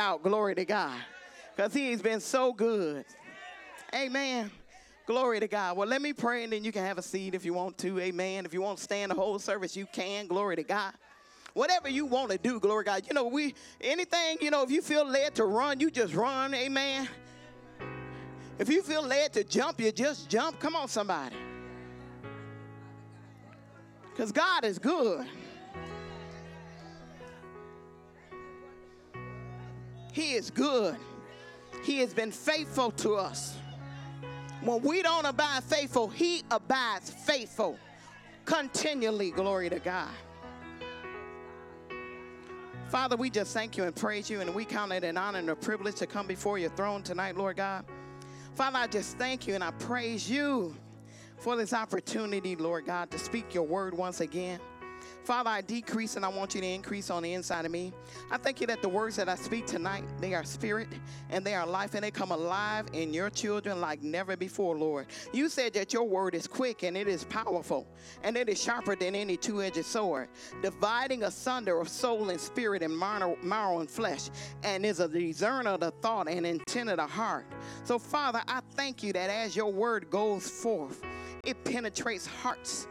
out. Glory to God. Because he's been so good. Amen. Glory to God. Well, let me pray and then you can have a seat if you want to. Amen. If you want to stand the whole service, you can. Glory to God. Whatever you want to do, glory to God. You know, we anything, you know, if you feel led to run, you just run. Amen. If you feel led to jump, you just jump. Come on, somebody. Because God is good. He is good. He has been faithful to us. When we don't abide faithful, He abides faithful continually. Glory to God. Father, we just thank you and praise you, and we count it an honor and a privilege to come before your throne tonight, Lord God. Father, I just thank you and I praise you for this opportunity, Lord God, to speak your word once again. Father, I decrease and I want you to increase on the inside of me. I thank you that the words that I speak tonight, they are spirit and they are life and they come alive in your children like never before, Lord. You said that your word is quick and it is powerful and it is sharper than any two-edged sword, dividing asunder of soul and spirit and marrow and flesh, and is a discerner of the thought and intent of the heart. So, Father, I thank you that as your word goes forth, it penetrates hearts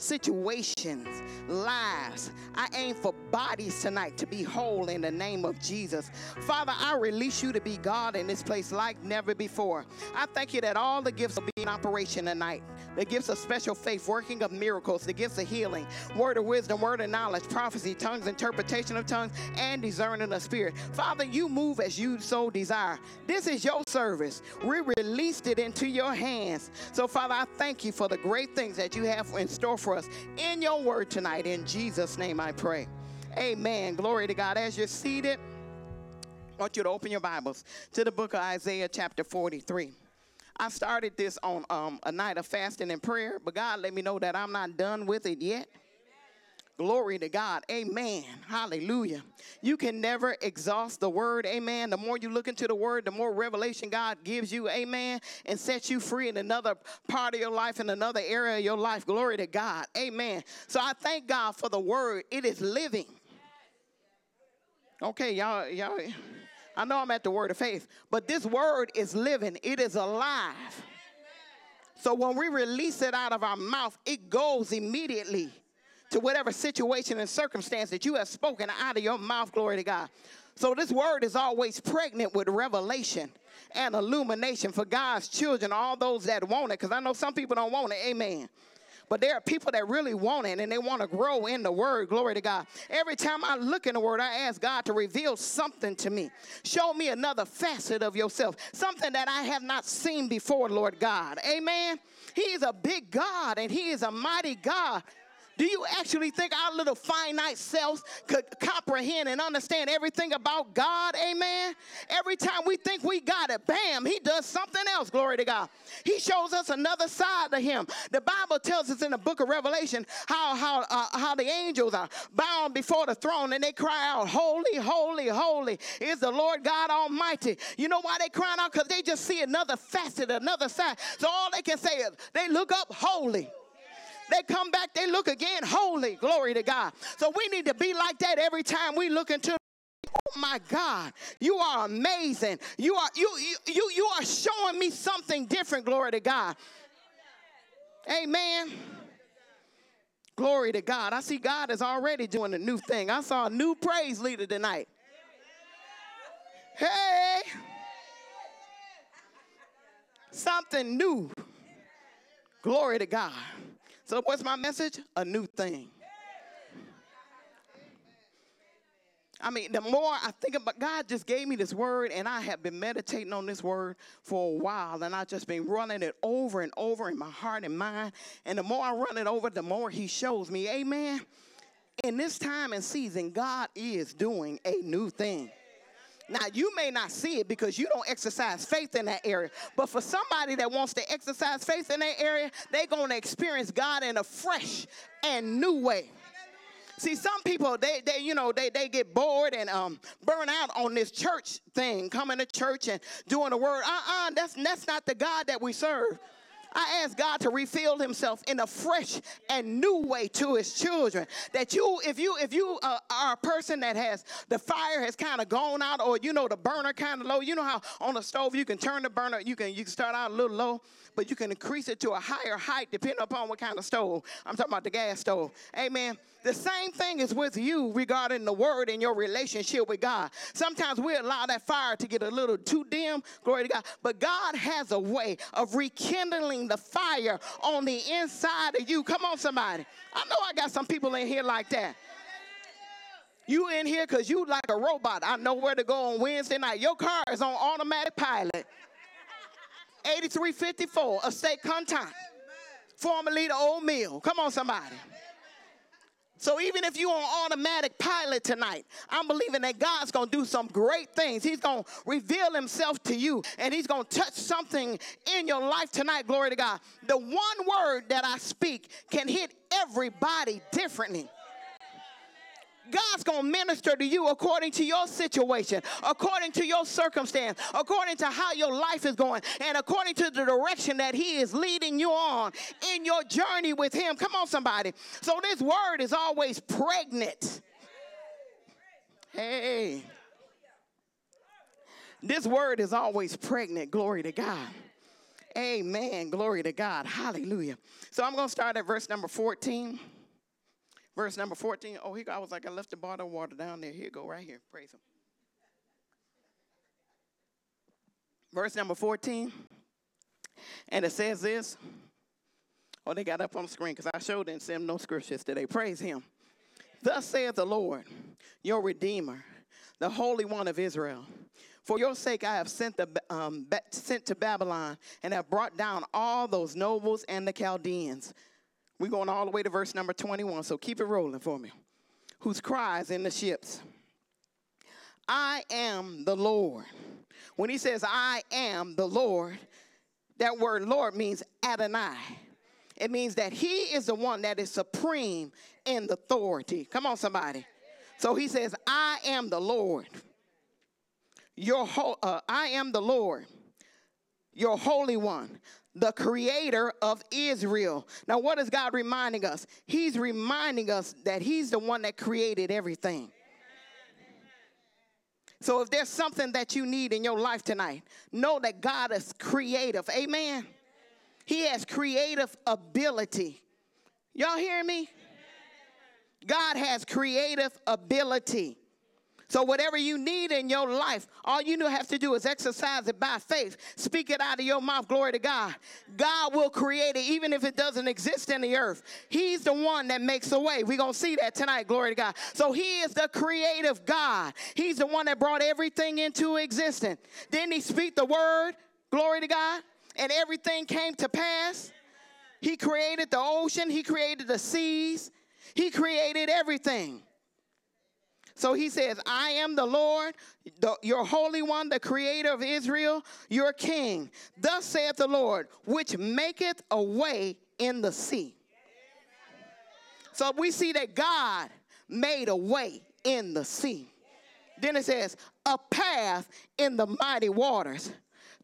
situations, lives. I aim for bodies tonight to be whole in the name of Jesus. Father, I release you to be God in this place like never before. I thank you that all the gifts will be in operation tonight. The gifts of special faith, working of miracles, the gifts of healing, word of wisdom, word of knowledge, prophecy, tongues, interpretation of tongues, and discerning of spirit. Father, you move as you so desire. This is your service. We released it into your hands. So, Father, I thank you for the great things that you have in store for us in your word tonight. In Jesus' name I pray. Amen. Glory to God. As you're seated, I want you to open your Bibles to the book of Isaiah, chapter 43. I started this on um, a night of fasting and prayer, but God let me know that I'm not done with it yet. Glory to God. Amen. Hallelujah. You can never exhaust the word. Amen. The more you look into the word, the more revelation God gives you. Amen. And sets you free in another part of your life, in another area of your life. Glory to God. Amen. So I thank God for the word. It is living. Okay, y'all, y'all. I know I'm at the word of faith, but this word is living. It is alive. So when we release it out of our mouth, it goes immediately to whatever situation and circumstance that you have spoken out of your mouth, glory to God. So this word is always pregnant with revelation and illumination for God's children, all those that want it, because I know some people don't want it, amen. But there are people that really want it and they want to grow in the word. Glory to God. Every time I look in the word, I ask God to reveal something to me. Show me another facet of yourself, something that I have not seen before, Lord God. Amen. He is a big God and He is a mighty God. Do you actually think our little finite selves could comprehend and understand everything about God? Amen. Every time we think we got it, bam, he does something else. Glory to God. He shows us another side of him. The Bible tells us in the book of Revelation how how uh, how the angels are bound before the throne and they cry out, "Holy, holy, holy is the Lord God Almighty." You know why they crying out? Because they just see another facet, another side. So all they can say is they look up, holy. They come back, they look again, holy. Glory to God. So we need to be like that every time we look into Oh my God, you are amazing. You are you you you, you are showing me something different. Glory to God. Amen. Glory to God. I see God is already doing a new thing. I saw a new praise leader tonight. Hey. Something new. Glory to God. So, what's my message? A new thing. I mean, the more I think about God just gave me this word, and I have been meditating on this word for a while, and I've just been running it over and over in my heart and mind. And the more I run it over, the more He shows me. Amen. In this time and season, God is doing a new thing. Now, you may not see it because you don't exercise faith in that area, but for somebody that wants to exercise faith in that area, they're going to experience God in a fresh and new way. See, some people they they you know they they get bored and um burn out on this church thing, coming to church and doing the word. Uh-uh, that's that's not the God that we serve. I ask God to reveal himself in a fresh and new way to his children. That you, if you, if you uh, are a person that has the fire has kind of gone out or you know the burner kind of low, you know how on the stove you can turn the burner, you can you can start out a little low, but you can increase it to a higher height depending upon what kind of stove. I'm talking about the gas stove. Amen. The same thing is with you regarding the word and your relationship with God. Sometimes we allow that fire to get a little too dim, glory to God. But God has a way of rekindling the fire on the inside of you. Come on, somebody. I know I got some people in here like that. You in here because you like a robot. I know where to go on Wednesday night. Your car is on automatic pilot. 8354, Estate Contact. Formerly the old mill. Come on, somebody. So even if you're on automatic pilot tonight, I'm believing that God's going to do some great things. He's going to reveal himself to you and he's going to touch something in your life tonight. Glory to God. The one word that I speak can hit everybody differently. God's going to minister to you according to your situation, according to your circumstance, according to how your life is going, and according to the direction that He is leading you on in your journey with Him. Come on, somebody. So this word is always pregnant. Hey. This word is always pregnant. Glory to God. Amen. Glory to God. Hallelujah. So I'm going to start at verse number 14. Verse number 14. Oh, here I was like, I left the bottle of water down there. Here you go, right here. Praise him. Verse number 14. And it says this. Oh, they got up on the screen because I showed and sent them no scriptures today. Praise him. Thus saith the Lord, your Redeemer, the Holy One of Israel. For your sake I have sent, the, um, sent to Babylon and have brought down all those nobles and the Chaldeans we're going all the way to verse number 21, so keep it rolling for me. Whose cries in the ships, I am the Lord. When he says, I am the Lord, that word Lord means Adonai. It means that he is the one that is supreme in authority. Come on, somebody. So he says, I am the Lord. Your ho- uh, I am the Lord, your Holy One the creator of Israel. Now, what is God reminding us? He's reminding us that He's the one that created everything. So, if there's something that you need in your life tonight, know that God is creative. Amen. He has creative ability. Y'all hear me? God has creative ability. So, whatever you need in your life, all you have to do is exercise it by faith. Speak it out of your mouth. Glory to God. God will create it even if it doesn't exist in the earth. He's the one that makes a way. We're going to see that tonight. Glory to God. So, He is the creative God. He's the one that brought everything into existence. Didn't He speak the word? Glory to God. And everything came to pass. He created the ocean, He created the seas, He created everything. So he says, I am the Lord, the, your Holy One, the Creator of Israel, your King. Thus saith the Lord, which maketh a way in the sea. So we see that God made a way in the sea. Then it says, a path in the mighty waters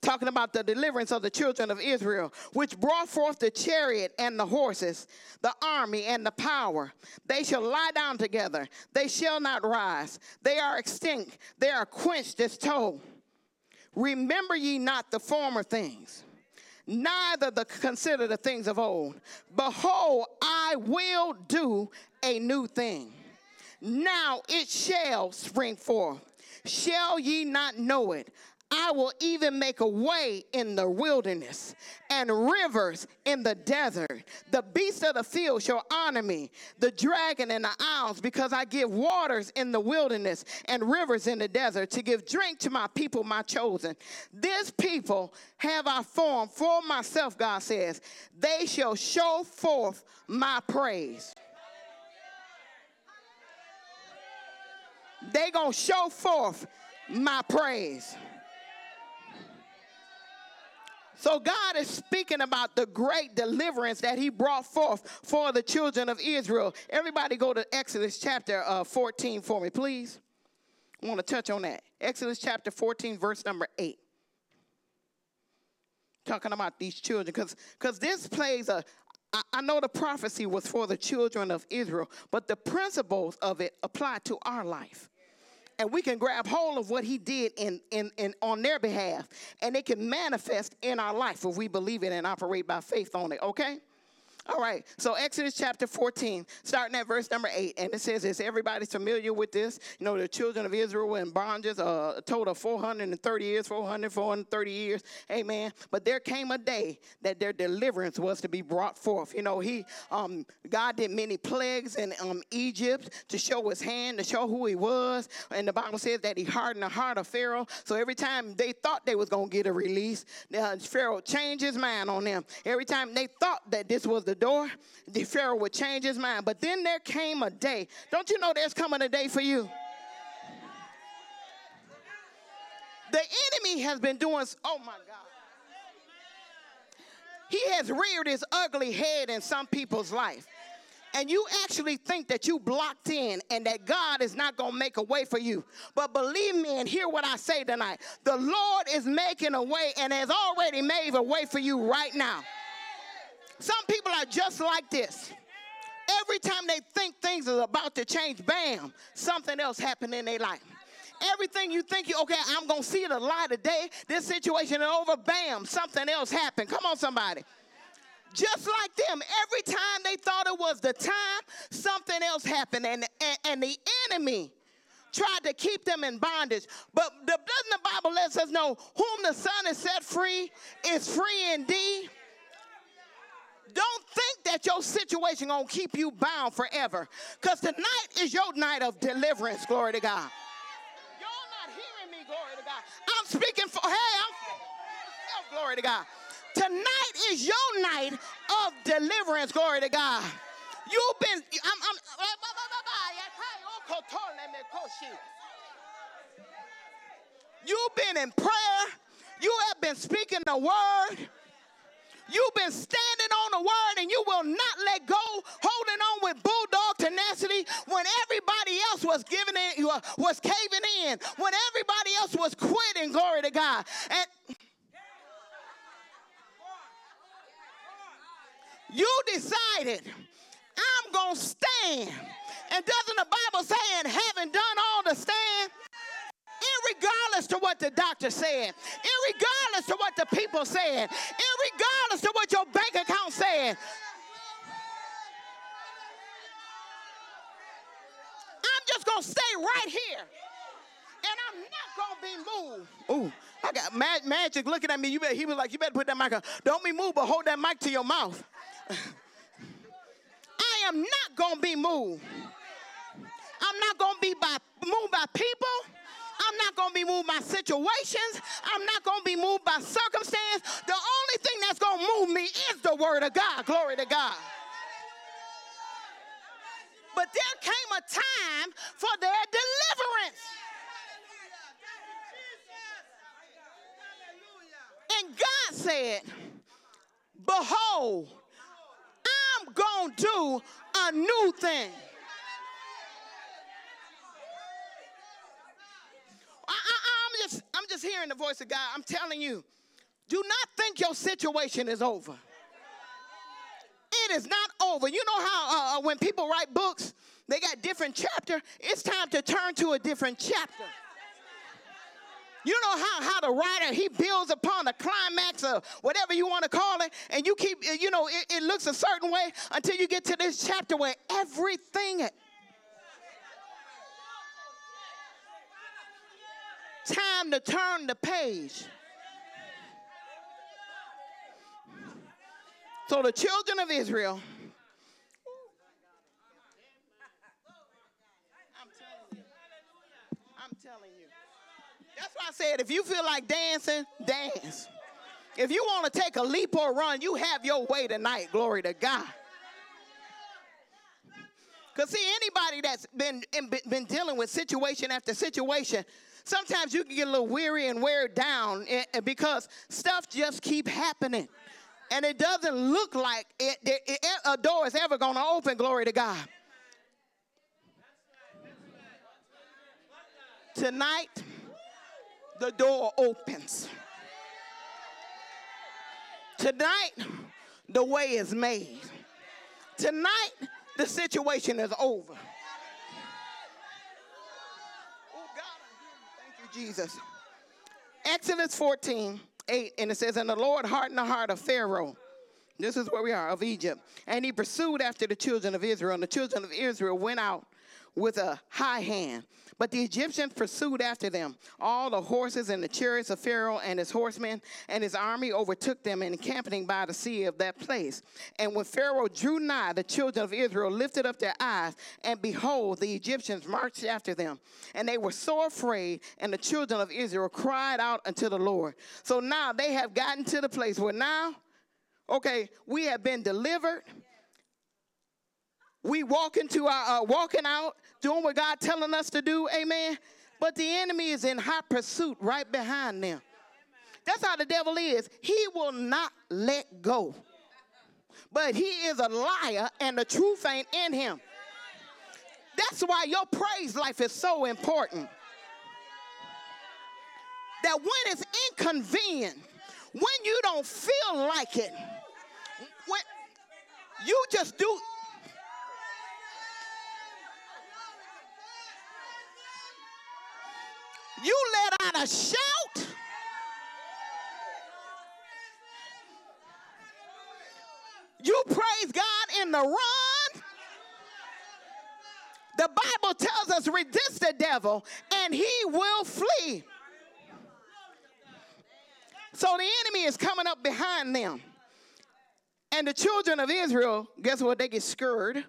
talking about the deliverance of the children of Israel, which brought forth the chariot and the horses, the army and the power. They shall lie down together, they shall not rise. They are extinct, they are quenched as tow. Remember ye not the former things, neither the consider the things of old. Behold, I will do a new thing. Now it shall spring forth. Shall ye not know it? I will even make a way in the wilderness and rivers in the desert. The beasts of the field shall honor me, the dragon and the owls, because I give waters in the wilderness and rivers in the desert to give drink to my people, my chosen. This people have I formed for myself, God says. They shall show forth my praise. They gonna show forth my praise. So God is speaking about the great deliverance that he brought forth for the children of Israel. Everybody go to Exodus chapter uh, 14 for me, please. I want to touch on that. Exodus chapter 14, verse number 8. talking about these children because this plays a I, I know the prophecy was for the children of Israel, but the principles of it apply to our life and we can grab hold of what he did in, in, in on their behalf and it can manifest in our life if we believe it and operate by faith on it okay all right, so Exodus chapter 14, starting at verse number 8, and it says this everybody's familiar with this. You know, the children of Israel were in bondage uh, a total of 430 years, 400, 430 years. Amen. But there came a day that their deliverance was to be brought forth. You know, he, um, God did many plagues in um, Egypt to show his hand, to show who he was. And the Bible says that he hardened the heart of Pharaoh. So every time they thought they was going to get a release, uh, Pharaoh changed his mind on them. Every time they thought that this was the door, the Pharaoh would change his mind. But then there came a day. Don't you know there's coming a day for you? The enemy has been doing, oh my God. He has reared his ugly head in some people's life and you actually think that you blocked in and that God is not going to make a way for you. But believe me and hear what I say tonight. The Lord is making a way and has already made a way for you right now. Some people are just like this. Every time they think things are about to change, bam, something else happened in their life. Everything you think you okay, I'm gonna see the light of day. This situation is over, bam, something else happened. Come on, somebody. Just like them, every time they thought it was the time, something else happened, and, and, and the enemy tried to keep them in bondage. But the, doesn't the Bible let us know whom the Son is set free is free indeed? Don't think that your situation gonna keep you bound forever. Because tonight is your night of deliverance, glory to God. Y'all not hearing me, glory to God. I'm speaking for, hey, I'm oh, glory to God. Tonight is your night of deliverance, glory to God. You've been, I'm, I'm, you've been in prayer. You have been speaking the word. You've been standing on the word and you will not let go, holding on with bulldog tenacity when everybody else was giving in, uh, was caving in, when everybody else was quitting, glory to God. And you decided, I'm going to stand. And doesn't the Bible say, and having done all to stand, irregardless to what the doctor said, irregardless to what the people said, irregardless to what your bank account said. I'm just going to stay right here. And I'm not going to be moved. Ooh, I got Mag- Magic looking at me. You better, he was like, you better put that mic on. Don't be moved, but hold that mic to your mouth. I am not going to be moved. I'm not going to be by, moved by people. I'm not going to be moved by situations. I'm not going to be moved by circumstance. The only thing that's going to move me is the word of God. Glory to God. But there came a time for their deliverance. And God said, Behold, I'm going to do a new thing. just I'm just hearing the voice of God. I'm telling you, do not think your situation is over. It is not over. You know how uh, uh, when people write books, they got different chapter. It's time to turn to a different chapter. You know how, how the writer he builds upon the climax of whatever you want to call it, and you keep you know it, it looks a certain way until you get to this chapter where everything time to turn the page. So the children of Israel. I'm telling you. I'm telling you. That's why I said if you feel like dancing, dance. If you want to take a leap or run, you have your way tonight. Glory to God. Because see, anybody that's been, been dealing with situation after situation, sometimes you can get a little weary and wear down because stuff just keep happening. And it doesn't look like it, it, it, a door is ever going to open, glory to God. Tonight, the door opens. Tonight, the way is made. Tonight, the situation is over. Oh, God, thank you, Jesus. Exodus 14, 8, and it says, And the Lord hardened the heart of Pharaoh. This is where we are, of Egypt. And he pursued after the children of Israel. And the children of Israel went out with a high hand. But the Egyptians pursued after them. All the horses and the chariots of Pharaoh and his horsemen and his army overtook them, encamping by the sea of that place. And when Pharaoh drew nigh, the children of Israel lifted up their eyes, and behold, the Egyptians marched after them. And they were so afraid, and the children of Israel cried out unto the Lord. So now they have gotten to the place where now, okay, we have been delivered we walk into our uh, walking out, doing what God telling us to do, amen. But the enemy is in hot pursuit right behind them. That's how the devil is. He will not let go. But he is a liar and the truth ain't in him. That's why your praise life is so important. That when it's inconvenient, when you don't feel like it, when you just do You let out a shout. You praise God in the run. The Bible tells us resist the devil and he will flee. So the enemy is coming up behind them. And the children of Israel, guess what? They get scared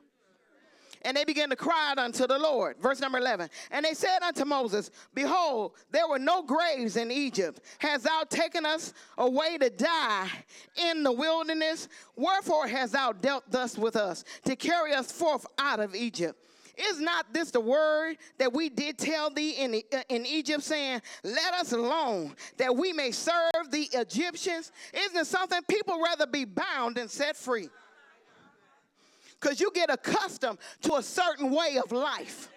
and they began to cry out unto the Lord. Verse number 11. And they said unto Moses, Behold, there were no graves in Egypt. Hast thou taken us away to die in the wilderness? Wherefore hast thou dealt thus with us, to carry us forth out of Egypt? Is not this the word that we did tell thee in, in Egypt, saying, Let us alone, that we may serve the Egyptians? Isn't it something people rather be bound than set free? Because you get accustomed to a certain way of life.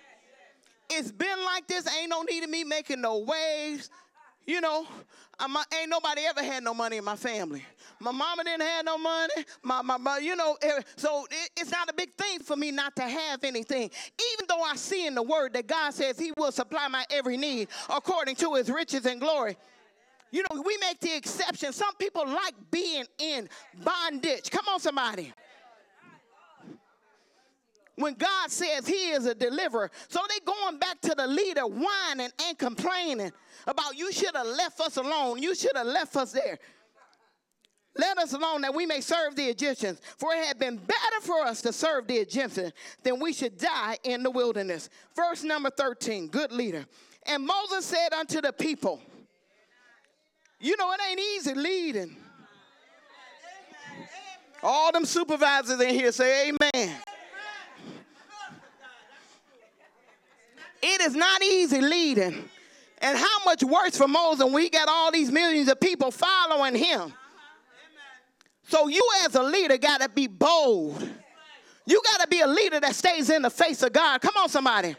It's been like this. Ain't no need of me making no waves. You know, I'm, ain't nobody ever had no money in my family. My mama didn't have no money. My, my, my you know, eh, so it, it's not a big thing for me not to have anything. Even though I see in the word that God says he will supply my every need according to his riches and glory. You know, we make the exception. Some people like being in bondage. Come on, somebody when God says he is a deliverer. So they going back to the leader whining and complaining about you should have left us alone. You should have left us there. Let us alone that we may serve the Egyptians. For it had been better for us to serve the Egyptians than we should die in the wilderness. Verse number 13, good leader. And Moses said unto the people, You know, it ain't easy leading. All them supervisors in here say, Amen. It is not easy leading. And how much worse for Moses when we got all these millions of people following him. So you as a leader got to be bold. You got to be a leader that stays in the face of God. Come on, somebody.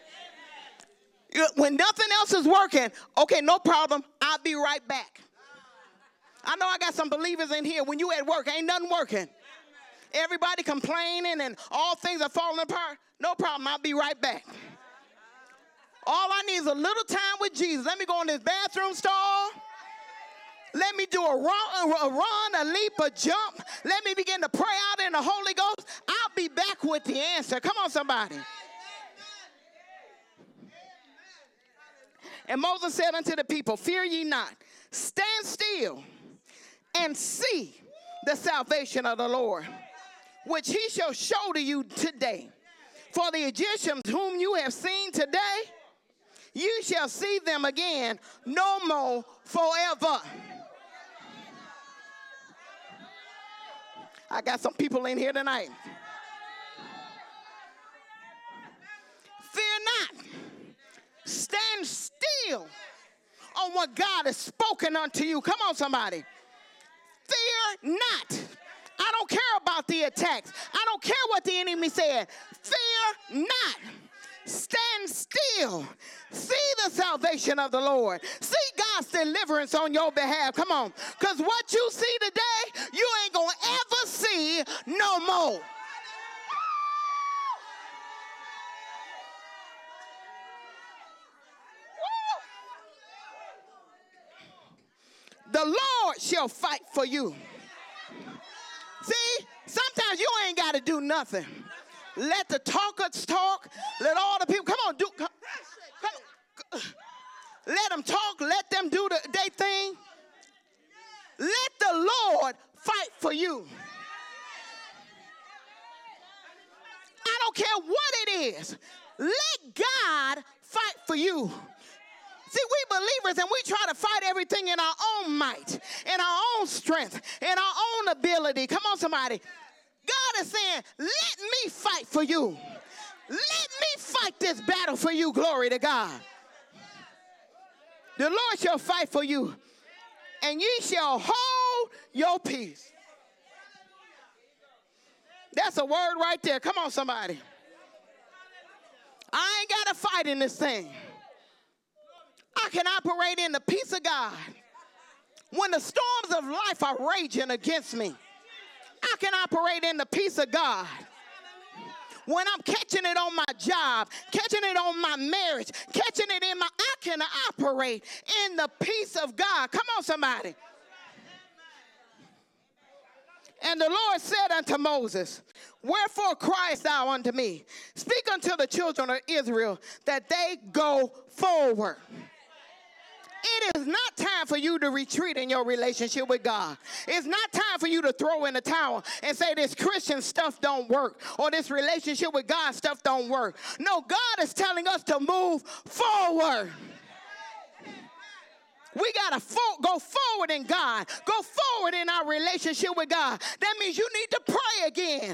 When nothing else is working, okay, no problem. I'll be right back. I know I got some believers in here. When you at work, ain't nothing working. Everybody complaining and all things are falling apart. No problem. I'll be right back. All I need is a little time with Jesus. Let me go in this bathroom stall. Let me do a run, a run, a leap, a jump. Let me begin to pray out in the Holy Ghost. I'll be back with the answer. Come on, somebody. And Moses said unto the people, Fear ye not, stand still and see the salvation of the Lord, which he shall show to you today. For the Egyptians whom you have seen today, you shall see them again no more forever. I got some people in here tonight. Fear not. Stand still on what God has spoken unto you. Come on, somebody. Fear not. I don't care about the attacks. I don't care what the enemy said. Fear not. Stand still. See the salvation of the Lord. See God's deliverance on your behalf. Come on. Because what you see today, you ain't going to ever see no more. The Lord shall fight for you. See, sometimes you ain't got to do nothing. Let the talkers talk. Let all the people come on, do. Come, come, let them talk. Let them do the they thing. Let the Lord fight for you. I don't care what it is. Let God fight for you. See, we believers and we try to fight everything in our own might, in our own strength, in our own ability. Come on, somebody. God is saying, let me fight for you. Let me fight this battle for you. Glory to God. The Lord shall fight for you, and ye shall hold your peace. That's a word right there. Come on, somebody. I ain't got to fight in this thing. I can operate in the peace of God. When the storms of life are raging against me, I can operate in the peace of God. When I'm catching it on my job, catching it on my marriage, catching it in my, I can operate in the peace of God. Come on, somebody. And the Lord said unto Moses, Wherefore criest thou unto me? Speak unto the children of Israel that they go forward. It is not time for you to retreat in your relationship with God. It's not time for you to throw in the towel and say this Christian stuff don't work or this relationship with God stuff don't work. No, God is telling us to move forward. We got to fo- go forward in God, go forward in our relationship with God. That means you need to pray again.